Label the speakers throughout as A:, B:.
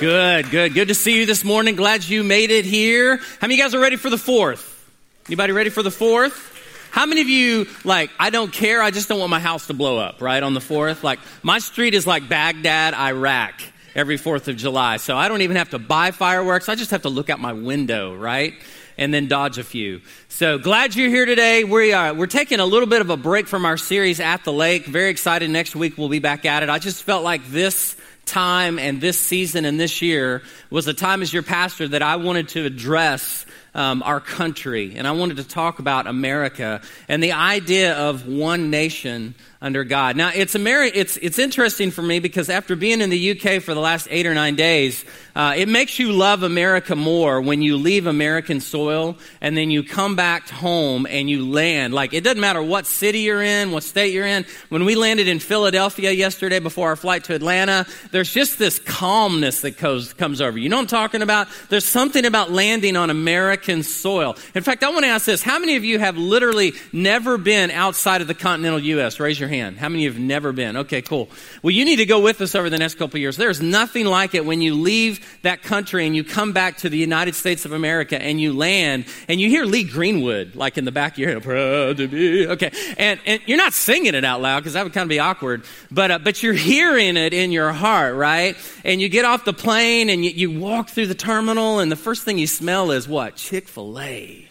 A: Good, good. Good to see you this morning. Glad you made it here. How many of you guys are ready for the fourth? Anybody ready for the fourth? How many of you, like, I don't care, I just don't want my house to blow up, right, on the 4th? Like, my street is like Baghdad, Iraq, every 4th of July. So I don't even have to buy fireworks, I just have to look out my window, right? And then dodge a few. So glad you're here today. We are, we're taking a little bit of a break from our series at the lake. Very excited. Next week we'll be back at it. I just felt like this time and this season and this year was a time as your pastor that I wanted to address um, our country, and I wanted to talk about America and the idea of one nation under God. Now, it's, Ameri- it's, it's interesting for me because after being in the UK for the last eight or nine days, uh, it makes you love America more when you leave American soil and then you come back home and you land. Like, it doesn't matter what city you're in, what state you're in. When we landed in Philadelphia yesterday before our flight to Atlanta, there's just this calmness that goes, comes over. You know what I'm talking about? There's something about landing on American soil. In fact, I want to ask this. How many of you have literally never been outside of the continental U.S.? Raise your hand. How many of you have never been? Okay, cool. Well, you need to go with us over the next couple years. There's nothing like it when you leave that country and you come back to the United States of America and you land and you hear Lee Greenwood like in the back of your head, proud to be. Okay. And, and you're not singing it out loud because that would kind of be awkward, but, uh, but you're hearing it in your heart, right? And you get off the plane and you, you walk through the terminal and the first thing you smell is what? Chick fil A.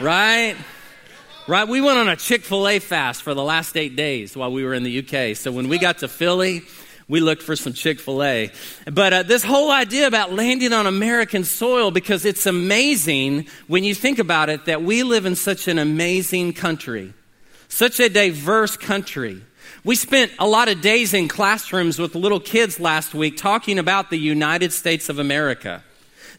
A: Right? Right? We went on a Chick fil A fast for the last eight days while we were in the UK. So when we got to Philly, we looked for some Chick fil A. But uh, this whole idea about landing on American soil, because it's amazing when you think about it that we live in such an amazing country, such a diverse country. We spent a lot of days in classrooms with little kids last week talking about the United States of America.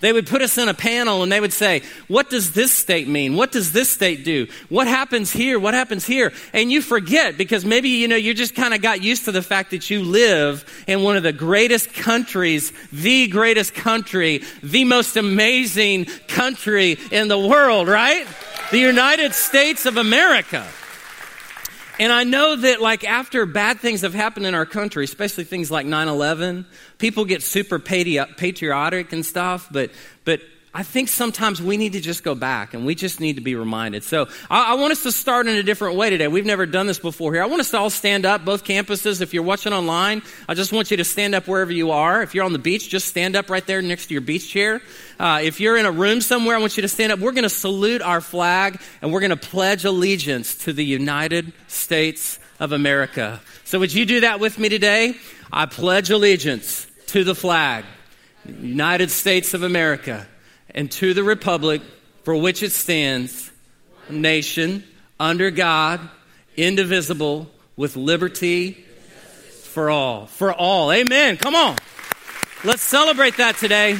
A: They would put us in a panel and they would say, What does this state mean? What does this state do? What happens here? What happens here? And you forget because maybe, you know, you just kind of got used to the fact that you live in one of the greatest countries, the greatest country, the most amazing country in the world, right? The United States of America. And I know that, like, after bad things have happened in our country, especially things like 9 11, people get super patriotic and stuff, but, but I think sometimes we need to just go back and we just need to be reminded. So I, I, want us to start in a different way today. We've never done this before here. I want us to all stand up, both campuses. If you're watching online, I just want you to stand up wherever you are. If you're on the beach, just stand up right there next to your beach chair. Uh, if you're in a room somewhere, I want you to stand up. We're going to salute our flag and we're going to pledge allegiance to the United States of America. So would you do that with me today? I pledge allegiance to the flag, United States of America and to the republic for which it stands, nation, under God, indivisible, with liberty for all. For all. Amen. Come on. Let's celebrate that today.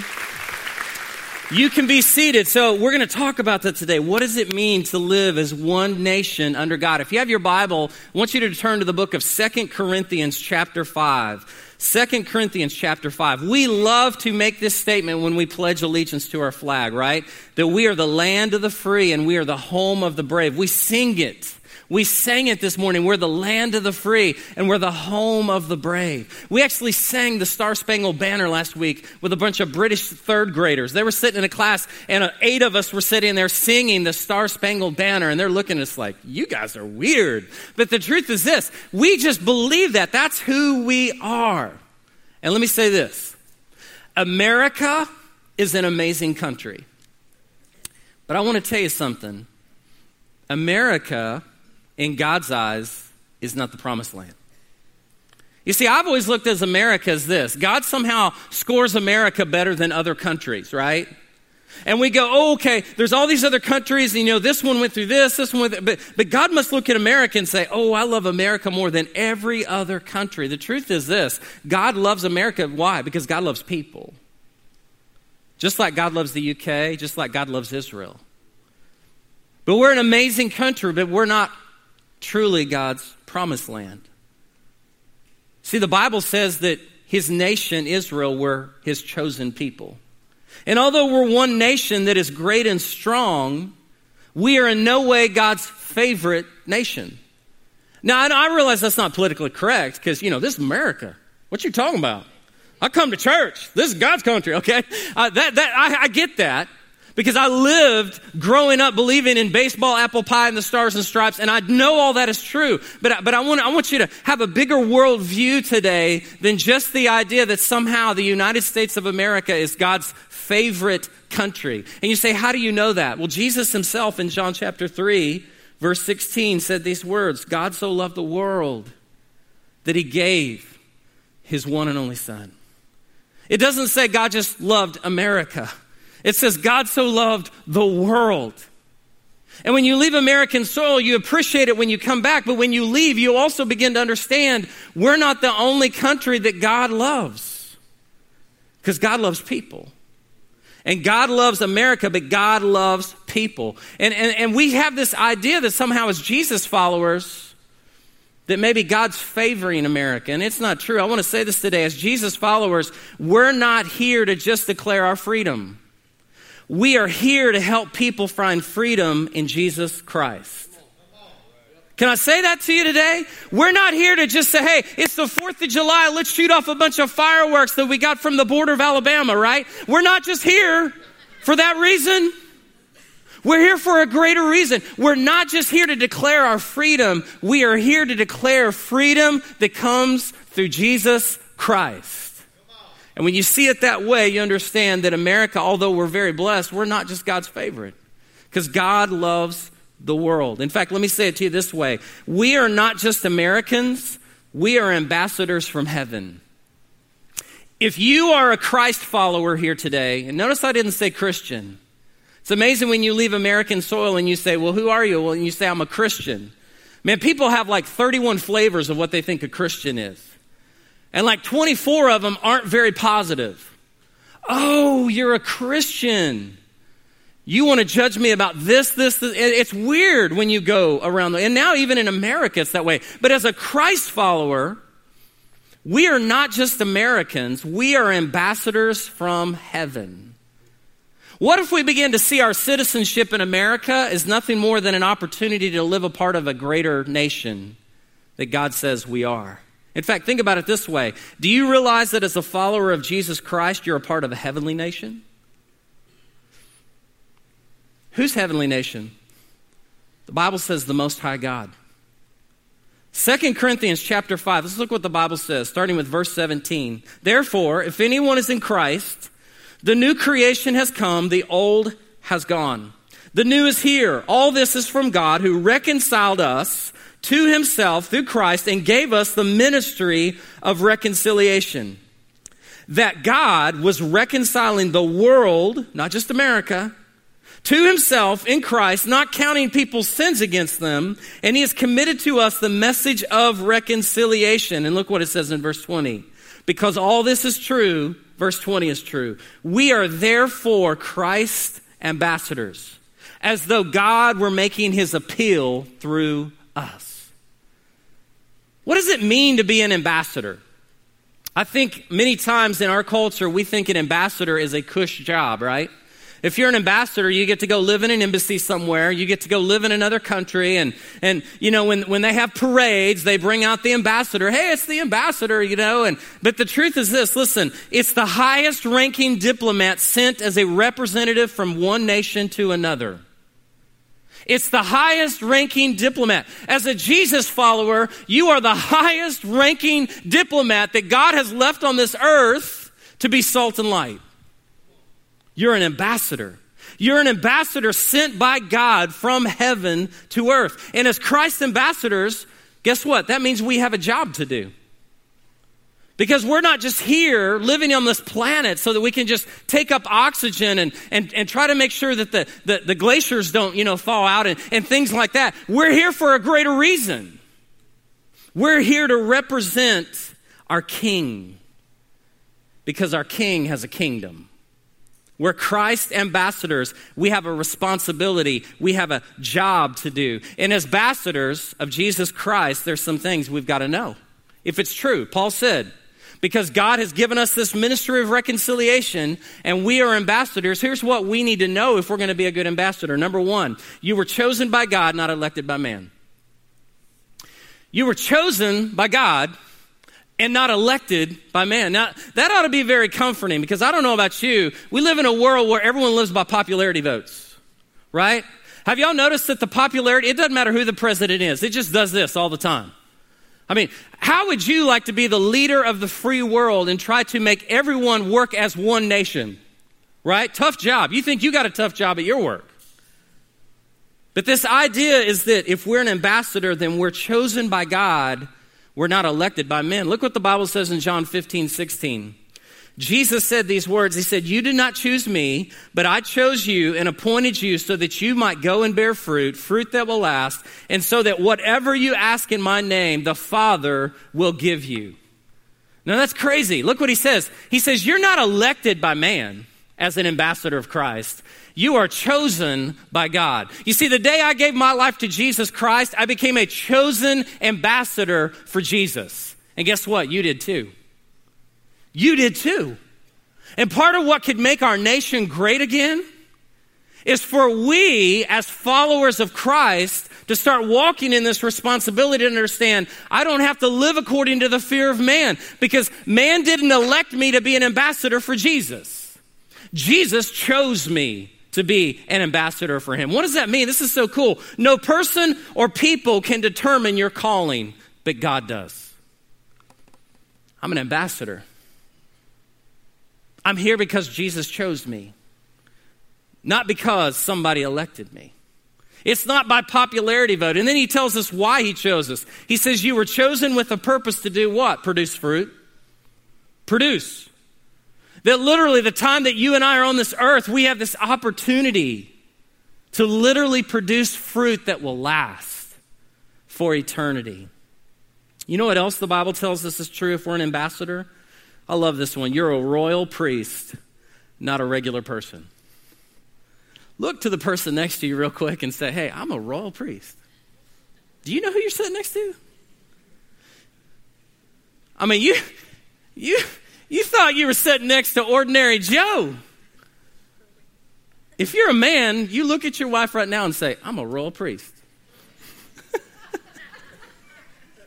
A: You can be seated. So, we're going to talk about that today. What does it mean to live as one nation under God? If you have your Bible, I want you to turn to the book of Second Corinthians, chapter 5. Second Corinthians chapter 5. We love to make this statement when we pledge allegiance to our flag, right? That we are the land of the free and we are the home of the brave. We sing it. We sang it this morning. We're the land of the free and we're the home of the brave. We actually sang the Star Spangled Banner last week with a bunch of British third graders. They were sitting in a class and uh, eight of us were sitting there singing the Star Spangled Banner and they're looking at us like, you guys are weird. But the truth is this, we just believe that. That's who we are. And let me say this America is an amazing country. But I want to tell you something. America in God's eyes, is not the promised land. You see, I've always looked at America as this God somehow scores America better than other countries, right? And we go, oh, okay, there's all these other countries, and you know, this one went through this, this one went, but, but God must look at America and say, oh, I love America more than every other country. The truth is this God loves America. Why? Because God loves people. Just like God loves the UK, just like God loves Israel. But we're an amazing country, but we're not truly God's promised land. See, the Bible says that his nation, Israel, were his chosen people. And although we're one nation that is great and strong, we are in no way God's favorite nation. Now, I realize that's not politically correct because, you know, this is America. What you talking about? I come to church. This is God's country, okay? Uh, that, that, I, I get that because I lived growing up believing in baseball, apple pie, and the stars and stripes, and I know all that is true. But, but I, want, I want you to have a bigger world view today than just the idea that somehow the United States of America is God's favorite country. And you say, how do you know that? Well, Jesus himself in John chapter 3, verse 16 said these words God so loved the world that he gave his one and only Son. It doesn't say God just loved America. It says God so loved the world. And when you leave American soil, you appreciate it when you come back, but when you leave, you also begin to understand we're not the only country that God loves. Because God loves people. And God loves America, but God loves people. And, and, and we have this idea that somehow, as Jesus followers, that maybe God's favoring America. And it's not true. I want to say this today. As Jesus followers, we're not here to just declare our freedom. We are here to help people find freedom in Jesus Christ. Can I say that to you today? We're not here to just say, hey, it's the 4th of July, let's shoot off a bunch of fireworks that we got from the border of Alabama, right? We're not just here for that reason. We're here for a greater reason. We're not just here to declare our freedom, we are here to declare freedom that comes through Jesus Christ. And when you see it that way, you understand that America, although we're very blessed, we're not just God's favorite. Because God loves the world. In fact, let me say it to you this way we are not just Americans, we are ambassadors from heaven. If you are a Christ follower here today, and notice I didn't say Christian. It's amazing when you leave American soil and you say, Well, who are you? Well, and you say, I'm a Christian. Man, people have like 31 flavors of what they think a Christian is. And like 24 of them aren't very positive. Oh, you're a Christian. You want to judge me about this, this, this. It's weird when you go around. And now, even in America, it's that way. But as a Christ follower, we are not just Americans, we are ambassadors from heaven. What if we begin to see our citizenship in America as nothing more than an opportunity to live a part of a greater nation that God says we are? In fact, think about it this way Do you realize that as a follower of Jesus Christ, you're a part of a heavenly nation? Whose heavenly nation? The Bible says the Most High God. 2 Corinthians chapter 5, let's look what the Bible says, starting with verse 17. Therefore, if anyone is in Christ, the new creation has come, the old has gone. The new is here. All this is from God who reconciled us to himself through Christ and gave us the ministry of reconciliation. That God was reconciling the world, not just America, to himself in Christ, not counting people's sins against them, and he has committed to us the message of reconciliation. And look what it says in verse 20. Because all this is true, verse 20 is true. We are therefore Christ's ambassadors, as though God were making his appeal through us. What does it mean to be an ambassador? I think many times in our culture, we think an ambassador is a cush job, right? If you're an ambassador, you get to go live in an embassy somewhere. You get to go live in another country. And, and you know, when, when they have parades, they bring out the ambassador. Hey, it's the ambassador, you know. And, but the truth is this listen, it's the highest ranking diplomat sent as a representative from one nation to another. It's the highest ranking diplomat. As a Jesus follower, you are the highest ranking diplomat that God has left on this earth to be salt and light. You're an ambassador. You're an ambassador sent by God from heaven to earth. And as Christ's ambassadors, guess what? That means we have a job to do. Because we're not just here living on this planet so that we can just take up oxygen and, and, and try to make sure that the, the, the glaciers don't, you know, thaw out and, and things like that. We're here for a greater reason. We're here to represent our king because our king has a kingdom. We're Christ ambassadors. We have a responsibility. We have a job to do. And as ambassadors of Jesus Christ, there's some things we've got to know. If it's true, Paul said, because God has given us this ministry of reconciliation and we are ambassadors, here's what we need to know if we're going to be a good ambassador. Number one, you were chosen by God, not elected by man. You were chosen by God and not elected by man. Now, that ought to be very comforting because I don't know about you. We live in a world where everyone lives by popularity votes, right? Have y'all noticed that the popularity, it doesn't matter who the president is, it just does this all the time. I mean, how would you like to be the leader of the free world and try to make everyone work as one nation? Right? Tough job. You think you got a tough job at your work. But this idea is that if we're an ambassador, then we're chosen by God. We're not elected by men. Look what the Bible says in John 15, 16. Jesus said these words. He said, You did not choose me, but I chose you and appointed you so that you might go and bear fruit, fruit that will last, and so that whatever you ask in my name, the Father will give you. Now that's crazy. Look what he says. He says, You're not elected by man as an ambassador of Christ. You are chosen by God. You see, the day I gave my life to Jesus Christ, I became a chosen ambassador for Jesus. And guess what? You did too. You did too. And part of what could make our nation great again is for we, as followers of Christ, to start walking in this responsibility to understand I don't have to live according to the fear of man because man didn't elect me to be an ambassador for Jesus. Jesus chose me to be an ambassador for him. What does that mean? This is so cool. No person or people can determine your calling, but God does. I'm an ambassador. I'm here because Jesus chose me, not because somebody elected me. It's not by popularity vote. And then he tells us why he chose us. He says, You were chosen with a purpose to do what? Produce fruit. Produce. That literally, the time that you and I are on this earth, we have this opportunity to literally produce fruit that will last for eternity. You know what else the Bible tells us is true if we're an ambassador? I love this one. You're a royal priest, not a regular person. Look to the person next to you real quick and say, Hey, I'm a royal priest. Do you know who you're sitting next to? I mean, you, you, you thought you were sitting next to ordinary Joe. If you're a man, you look at your wife right now and say, I'm a royal priest.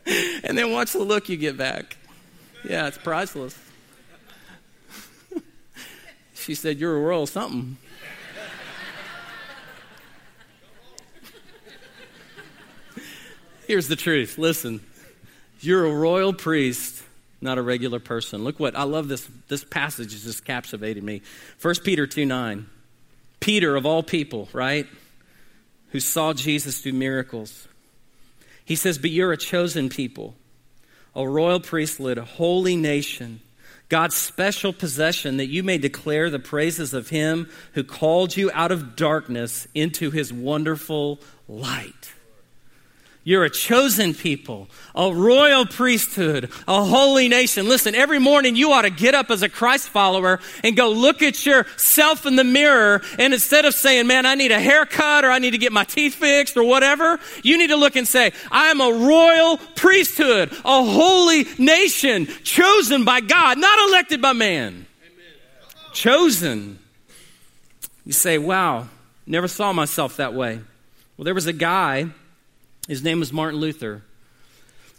A: and then watch the look you get back. Yeah, it's priceless. She said, You're a royal something. Here's the truth listen, you're a royal priest not a regular person. Look what I love this this passage has just captivated me. 1 Peter 2 9. Peter of all people, right? Who saw Jesus do miracles. He says, But you're a chosen people, a royal priesthood, a holy nation, God's special possession, that you may declare the praises of him who called you out of darkness into his wonderful light. You're a chosen people, a royal priesthood, a holy nation. Listen, every morning you ought to get up as a Christ follower and go look at yourself in the mirror. And instead of saying, man, I need a haircut or I need to get my teeth fixed or whatever, you need to look and say, I am a royal priesthood, a holy nation, chosen by God, not elected by man. Amen. Chosen. You say, wow, never saw myself that way. Well, there was a guy his name was Martin Luther.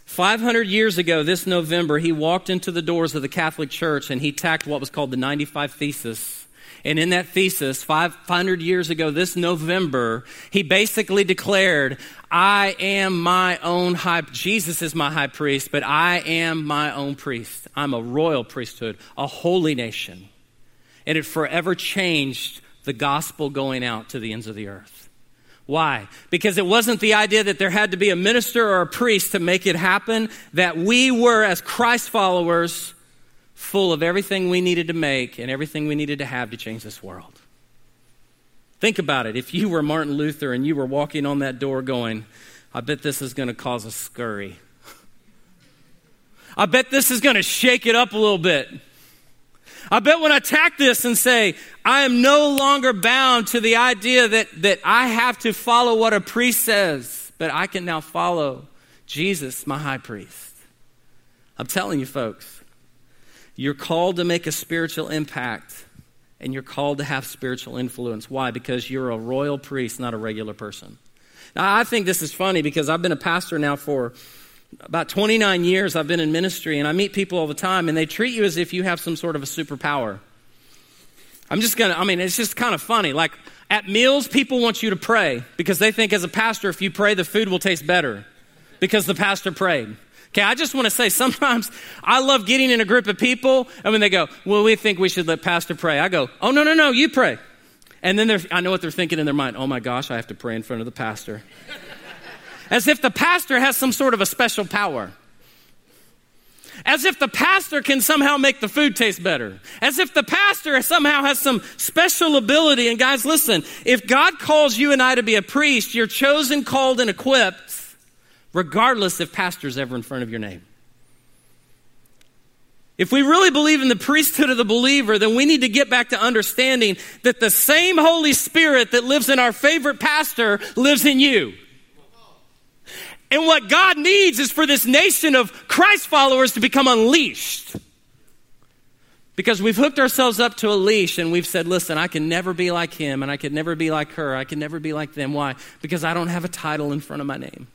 A: 500 years ago, this November, he walked into the doors of the Catholic Church and he tacked what was called the 95 Thesis. And in that thesis, 500 years ago, this November, he basically declared, I am my own high, Jesus is my high priest, but I am my own priest. I'm a royal priesthood, a holy nation. And it forever changed the gospel going out to the ends of the earth. Why? Because it wasn't the idea that there had to be a minister or a priest to make it happen, that we were, as Christ followers, full of everything we needed to make and everything we needed to have to change this world. Think about it. If you were Martin Luther and you were walking on that door going, I bet this is going to cause a scurry. I bet this is going to shake it up a little bit. I bet when I tack this and say, I am no longer bound to the idea that, that I have to follow what a priest says, but I can now follow Jesus, my high priest. I'm telling you, folks, you're called to make a spiritual impact and you're called to have spiritual influence. Why? Because you're a royal priest, not a regular person. Now, I think this is funny because I've been a pastor now for about 29 years I've been in ministry, and I meet people all the time, and they treat you as if you have some sort of a superpower. I'm just gonna, I mean, it's just kind of funny. Like at meals, people want you to pray because they think as a pastor, if you pray, the food will taste better because the pastor prayed. Okay, I just want to say sometimes I love getting in a group of people, and when they go, Well, we think we should let pastor pray, I go, Oh, no, no, no, you pray. And then I know what they're thinking in their mind. Oh my gosh, I have to pray in front of the pastor as if the pastor has some sort of a special power. As if the pastor can somehow make the food taste better. As if the pastor somehow has some special ability. And guys, listen, if God calls you and I to be a priest, you're chosen, called, and equipped, regardless if pastor's ever in front of your name. If we really believe in the priesthood of the believer, then we need to get back to understanding that the same Holy Spirit that lives in our favorite pastor lives in you. And what God needs is for this nation of Christ followers to become unleashed. Because we've hooked ourselves up to a leash and we've said, listen, I can never be like him and I can never be like her. I can never be like them. Why? Because I don't have a title in front of my name.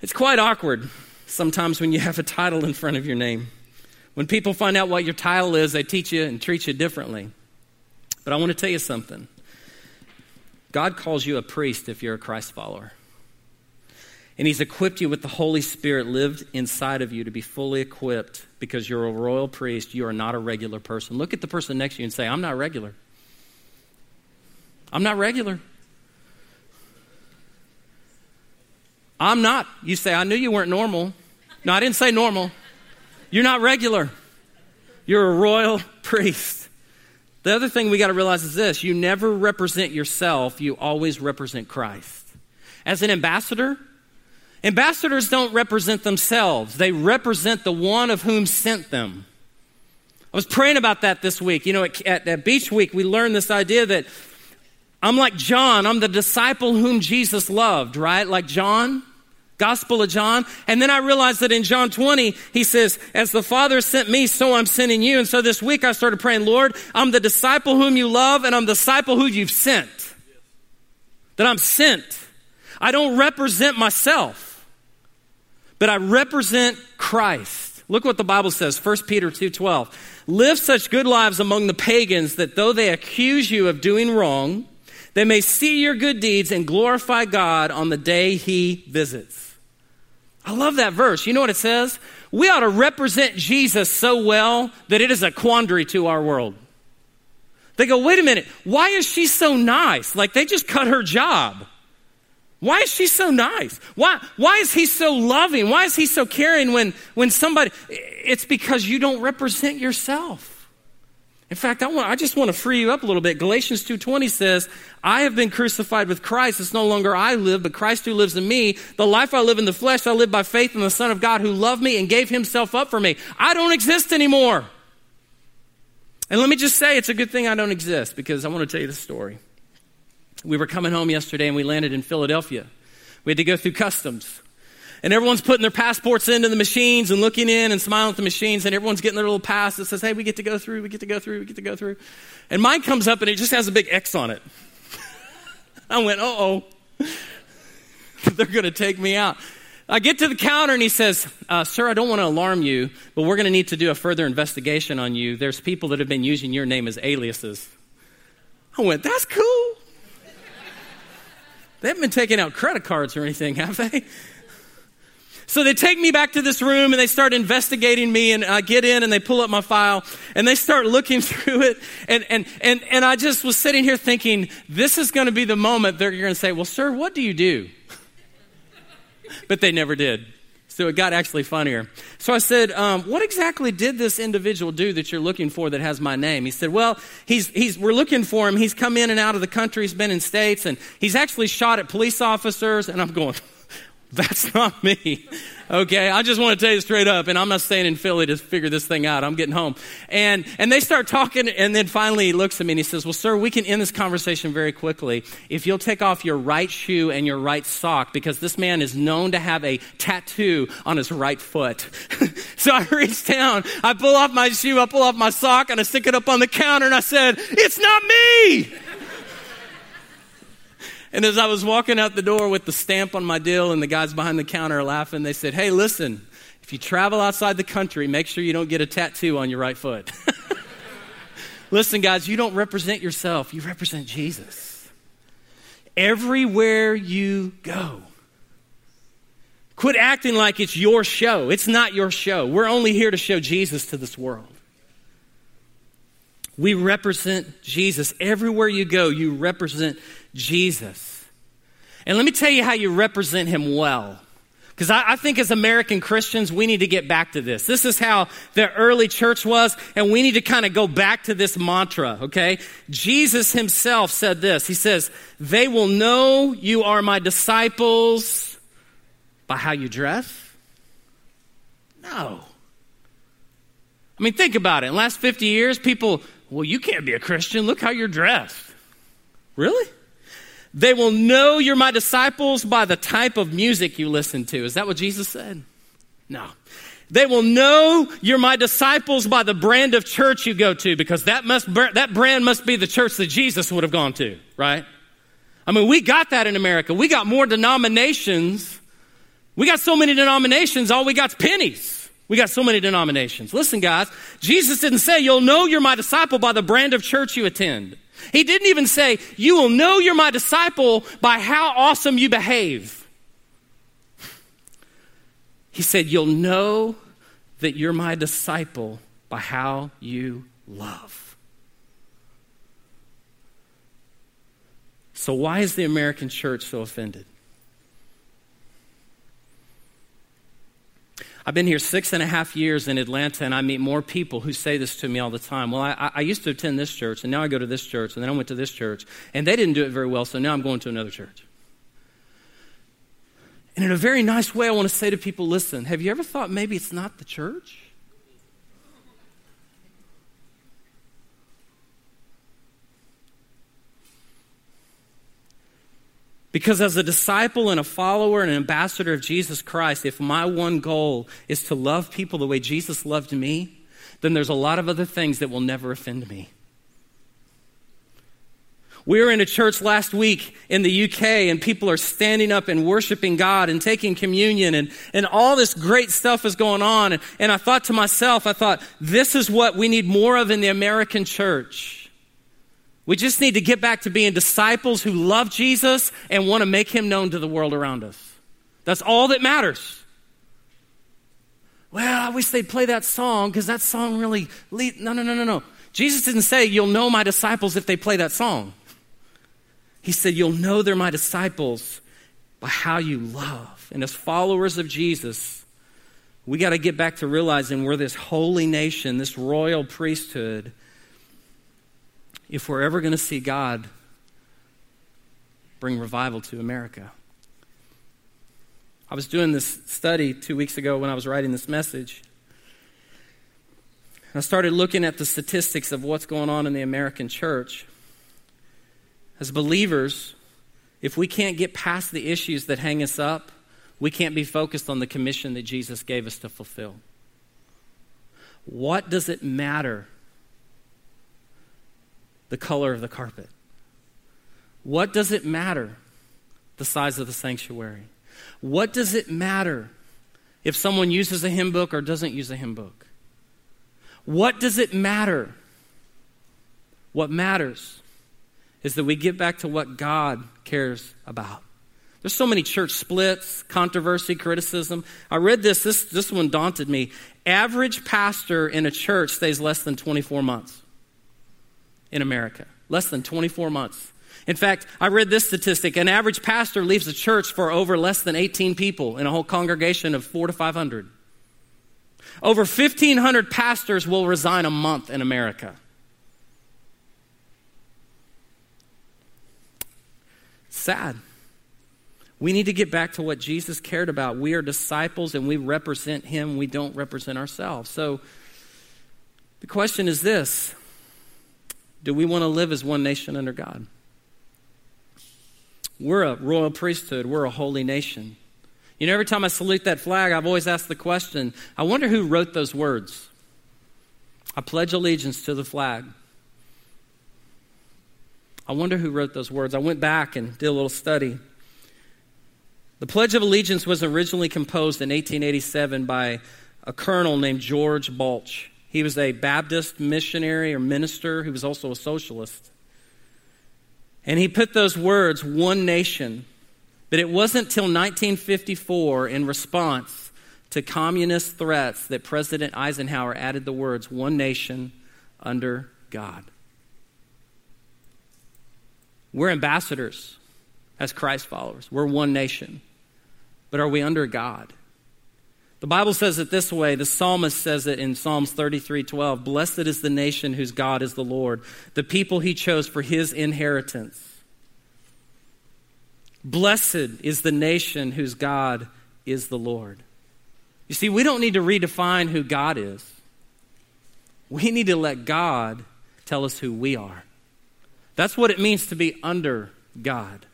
A: It's quite awkward sometimes when you have a title in front of your name. When people find out what your title is, they teach you and treat you differently. But I want to tell you something God calls you a priest if you're a Christ follower. And He's equipped you with the Holy Spirit lived inside of you to be fully equipped because you're a royal priest. You are not a regular person. Look at the person next to you and say, I'm not regular. I'm not regular. I'm not. You say, I knew you weren't normal. No, I didn't say normal. You're not regular. You're a royal priest. The other thing we got to realize is this you never represent yourself, you always represent Christ. As an ambassador, Ambassadors don't represent themselves, they represent the one of whom sent them. I was praying about that this week. You know, at, at, at, Beach Week, we learned this idea that I'm like John, I'm the disciple whom Jesus loved, right? Like John, Gospel of John. And then I realized that in John 20, he says, As the Father sent me, so I'm sending you. And so this week I started praying, Lord, I'm the disciple whom you love, and I'm the disciple who you've sent. That I'm sent. I don't represent myself but I represent Christ. Look what the Bible says, 1 Peter 2:12. Live such good lives among the pagans that though they accuse you of doing wrong, they may see your good deeds and glorify God on the day he visits. I love that verse. You know what it says? We ought to represent Jesus so well that it is a quandary to our world. They go, wait a minute, why is she so nice? Like they just cut her job. Why is she so nice? Why, why is he so loving? Why is he so caring when, when somebody, it's because you don't represent yourself. In fact, I, want, I just want to free you up a little bit. Galatians 2.20 says, I have been crucified with Christ. It's no longer I live, but Christ who lives in me. The life I live in the flesh, I live by faith in the Son of God who loved me and gave himself up for me. I don't exist anymore. And let me just say, it's a good thing I don't exist because I want to tell you the story. We were coming home yesterday and we landed in Philadelphia. We had to go through customs. And everyone's putting their passports into the machines and looking in and smiling at the machines, and everyone's getting their little pass that says, Hey, we get to go through, we get to go through, we get to go through. And mine comes up and it just has a big X on it. I went, Uh oh. They're going to take me out. I get to the counter and he says, uh, Sir, I don't want to alarm you, but we're going to need to do a further investigation on you. There's people that have been using your name as aliases. I went, That's cool. They haven't been taking out credit cards or anything, have they? So they take me back to this room and they start investigating me and I get in and they pull up my file and they start looking through it. And, and, and, and I just was sitting here thinking, this is going to be the moment they're going to say, well, sir, what do you do? but they never did. So it got actually funnier. So I said, um, What exactly did this individual do that you're looking for that has my name? He said, Well, he's, he's, we're looking for him. He's come in and out of the country. He's been in states, and he's actually shot at police officers. And I'm going, That's not me. Okay, I just want to tell you straight up, and I'm not staying in Philly to figure this thing out. I'm getting home. And and they start talking, and then finally he looks at me and he says, Well, sir, we can end this conversation very quickly if you'll take off your right shoe and your right sock, because this man is known to have a tattoo on his right foot. so I reach down, I pull off my shoe, I pull off my sock, and I stick it up on the counter, and I said, It's not me! And as I was walking out the door with the stamp on my deal, and the guys behind the counter laughing, they said, Hey, listen, if you travel outside the country, make sure you don't get a tattoo on your right foot. listen, guys, you don't represent yourself, you represent Jesus. Everywhere you go, quit acting like it's your show. It's not your show. We're only here to show Jesus to this world. We represent Jesus. Everywhere you go, you represent Jesus. And let me tell you how you represent him well. Because I, I, think as American Christians, we need to get back to this. This is how the early church was, and we need to kind of go back to this mantra, okay? Jesus himself said this He says, They will know you are my disciples by how you dress. No. I mean, think about it. In the last 50 years, people well, you can't be a Christian. Look how you're dressed. Really? They will know you're my disciples by the type of music you listen to. Is that what Jesus said? No. They will know you're my disciples by the brand of church you go to because that must that brand must be the church that Jesus would have gone to, right? I mean, we got that in America. We got more denominations. We got so many denominations, all we got's pennies. We got so many denominations. Listen, guys, Jesus didn't say, You'll know you're my disciple by the brand of church you attend. He didn't even say, You will know you're my disciple by how awesome you behave. He said, You'll know that you're my disciple by how you love. So, why is the American church so offended? I've been here six and a half years in Atlanta, and I meet more people who say this to me all the time. Well, I, I used to attend this church, and now I go to this church, and then I went to this church, and they didn't do it very well, so now I'm going to another church. And in a very nice way, I want to say to people listen, have you ever thought maybe it's not the church? Because as a disciple and a follower and an ambassador of Jesus Christ, if my one goal is to love people the way Jesus loved me, then there's a lot of other things that will never offend me. We were in a church last week in the UK, and people are standing up and worshiping God and taking communion, and, and all this great stuff is going on. And, and I thought to myself, I thought, this is what we need more of in the American church. We just need to get back to being disciples who love Jesus and want to make him known to the world around us. That's all that matters. Well, I wish they'd play that song because that song really lead. No, no, no, no, no. Jesus didn't say, You'll know my disciples if they play that song. He said, You'll know they're my disciples by how you love. And as followers of Jesus, we got to get back to realizing we're this holy nation, this royal priesthood if we're ever going to see God bring revival to America. I was doing this study two weeks ago when I was writing this message. I started looking at the statistics of what's going on in the American church. As believers, if we can't get past the issues that hang us up, we can't be focused on the commission that Jesus gave us to fulfill. What does it matter the color of the carpet? What does it matter the size of the sanctuary? What does it matter if someone uses a hymn book or doesn't use a hymn book? What does it matter? What matters is that we get back to what God cares about. There's so many church splits, controversy, criticism. I read this, this, this one daunted me. Average pastor in a church stays less than 24 months in America, less than 24 months. In fact, I read this statistic an average pastor leaves a church for over less than 18 people in a whole congregation of 4 to 500. Over 1,500 pastors will resign a month in America. Sad. We need to get back to what Jesus cared about. We are disciples and we represent him. We don't represent ourselves. So the question is this do we want to live as one nation under God? We're a royal priesthood, we're a holy nation. You know, every time I salute that flag, I've always asked the question I wonder who wrote those words. I pledge allegiance to the flag I wonder who wrote those words. I went back and did a little study. The Pledge of Allegiance was originally composed in 1887 by a colonel named George Balch. He was a Baptist missionary or minister who was also a socialist. And he put those words, one nation. But it wasn't till 1954, in response to communist threats, that President Eisenhower added the words, one nation under God. We're ambassadors as Christ followers, we're one nation. But are we under God? The Bible says it this way. The psalmist says it in Psalms 33 12. Blessed is the nation whose God is the Lord, the people he chose for his inheritance. Blessed is the nation whose God is the Lord. You see, we don't need to redefine who God is. We need to let God tell us who we are. That's what it means to be under God.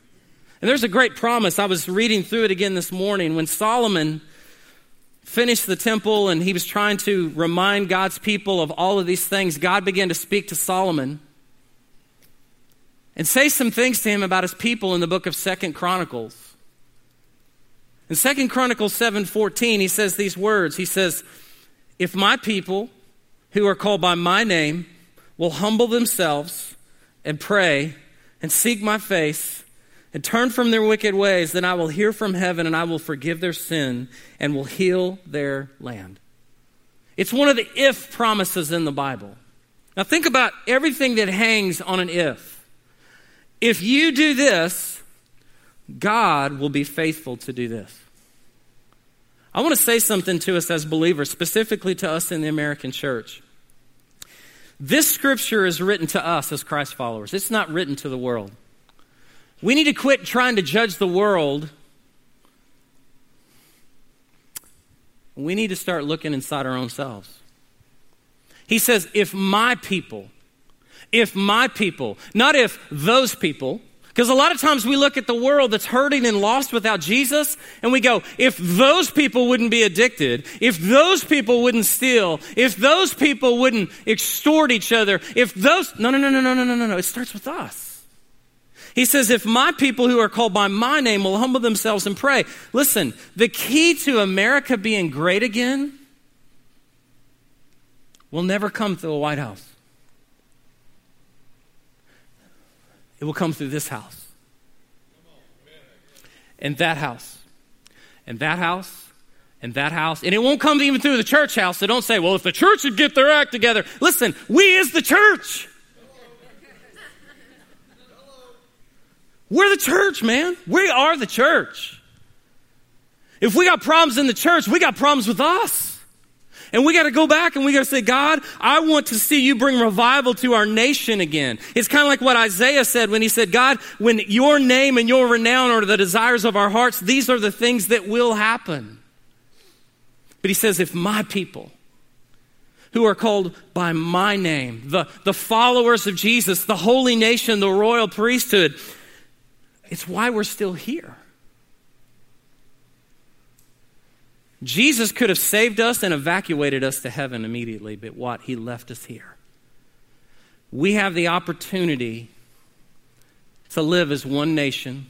A: And there's a great promise. I was reading through it again this morning when Solomon finished the temple and he was trying to remind God's people of all of these things. God began to speak to Solomon and say some things to him about his people in the book of Second Chronicles. In Second Chronicles 7:14, he says these words. He says, "If my people who are called by my name will humble themselves and pray and seek my face and turn from their wicked ways, then I will hear from heaven and I will forgive their sin and will heal their land." It's one of the if promises in the Bible. Now think about everything that hangs on an if. If you do this, God will be faithful to do this. I want to say something to us as believers, specifically to us in the American church. This scripture is written to us as Christ followers, it's not written to the world. We need to quit trying to judge the world. We need to start looking inside our own selves. He says, If my people, if my people, not if those people, because a lot of times we look at the world that's hurting and lost without Jesus, and we go, if those people wouldn't be addicted, if those people wouldn't steal, if those people wouldn't extort each other, if those. No, no, no, no, no, no, no, no. It starts with us. He says, if my people who are called by my name will humble themselves and pray. Listen, the key to America being great again will never come through the White House. It will come through this house, and that house, and that house, and that house. And it won't come even through the church house. So don't say, well, if the church would get their act together. Listen, we is the church. We're the church, man. We are the church. If we got problems in the church, we got problems with us. And we got to go back and we got to say, God, I want to see you bring revival to our nation again. It's kind of like what Isaiah said when he said, God, when your name and your renown are the desires of our hearts, these are the things that will happen. But he says, if my people, who are called by my name, the, the followers of Jesus, the holy nation, the royal priesthood, it's why we're still here. Jesus could have saved us and evacuated us to heaven immediately, but what? He left us here. We have the opportunity to live as one nation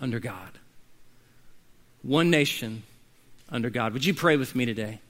A: under God. One nation under God. Would you pray with me today?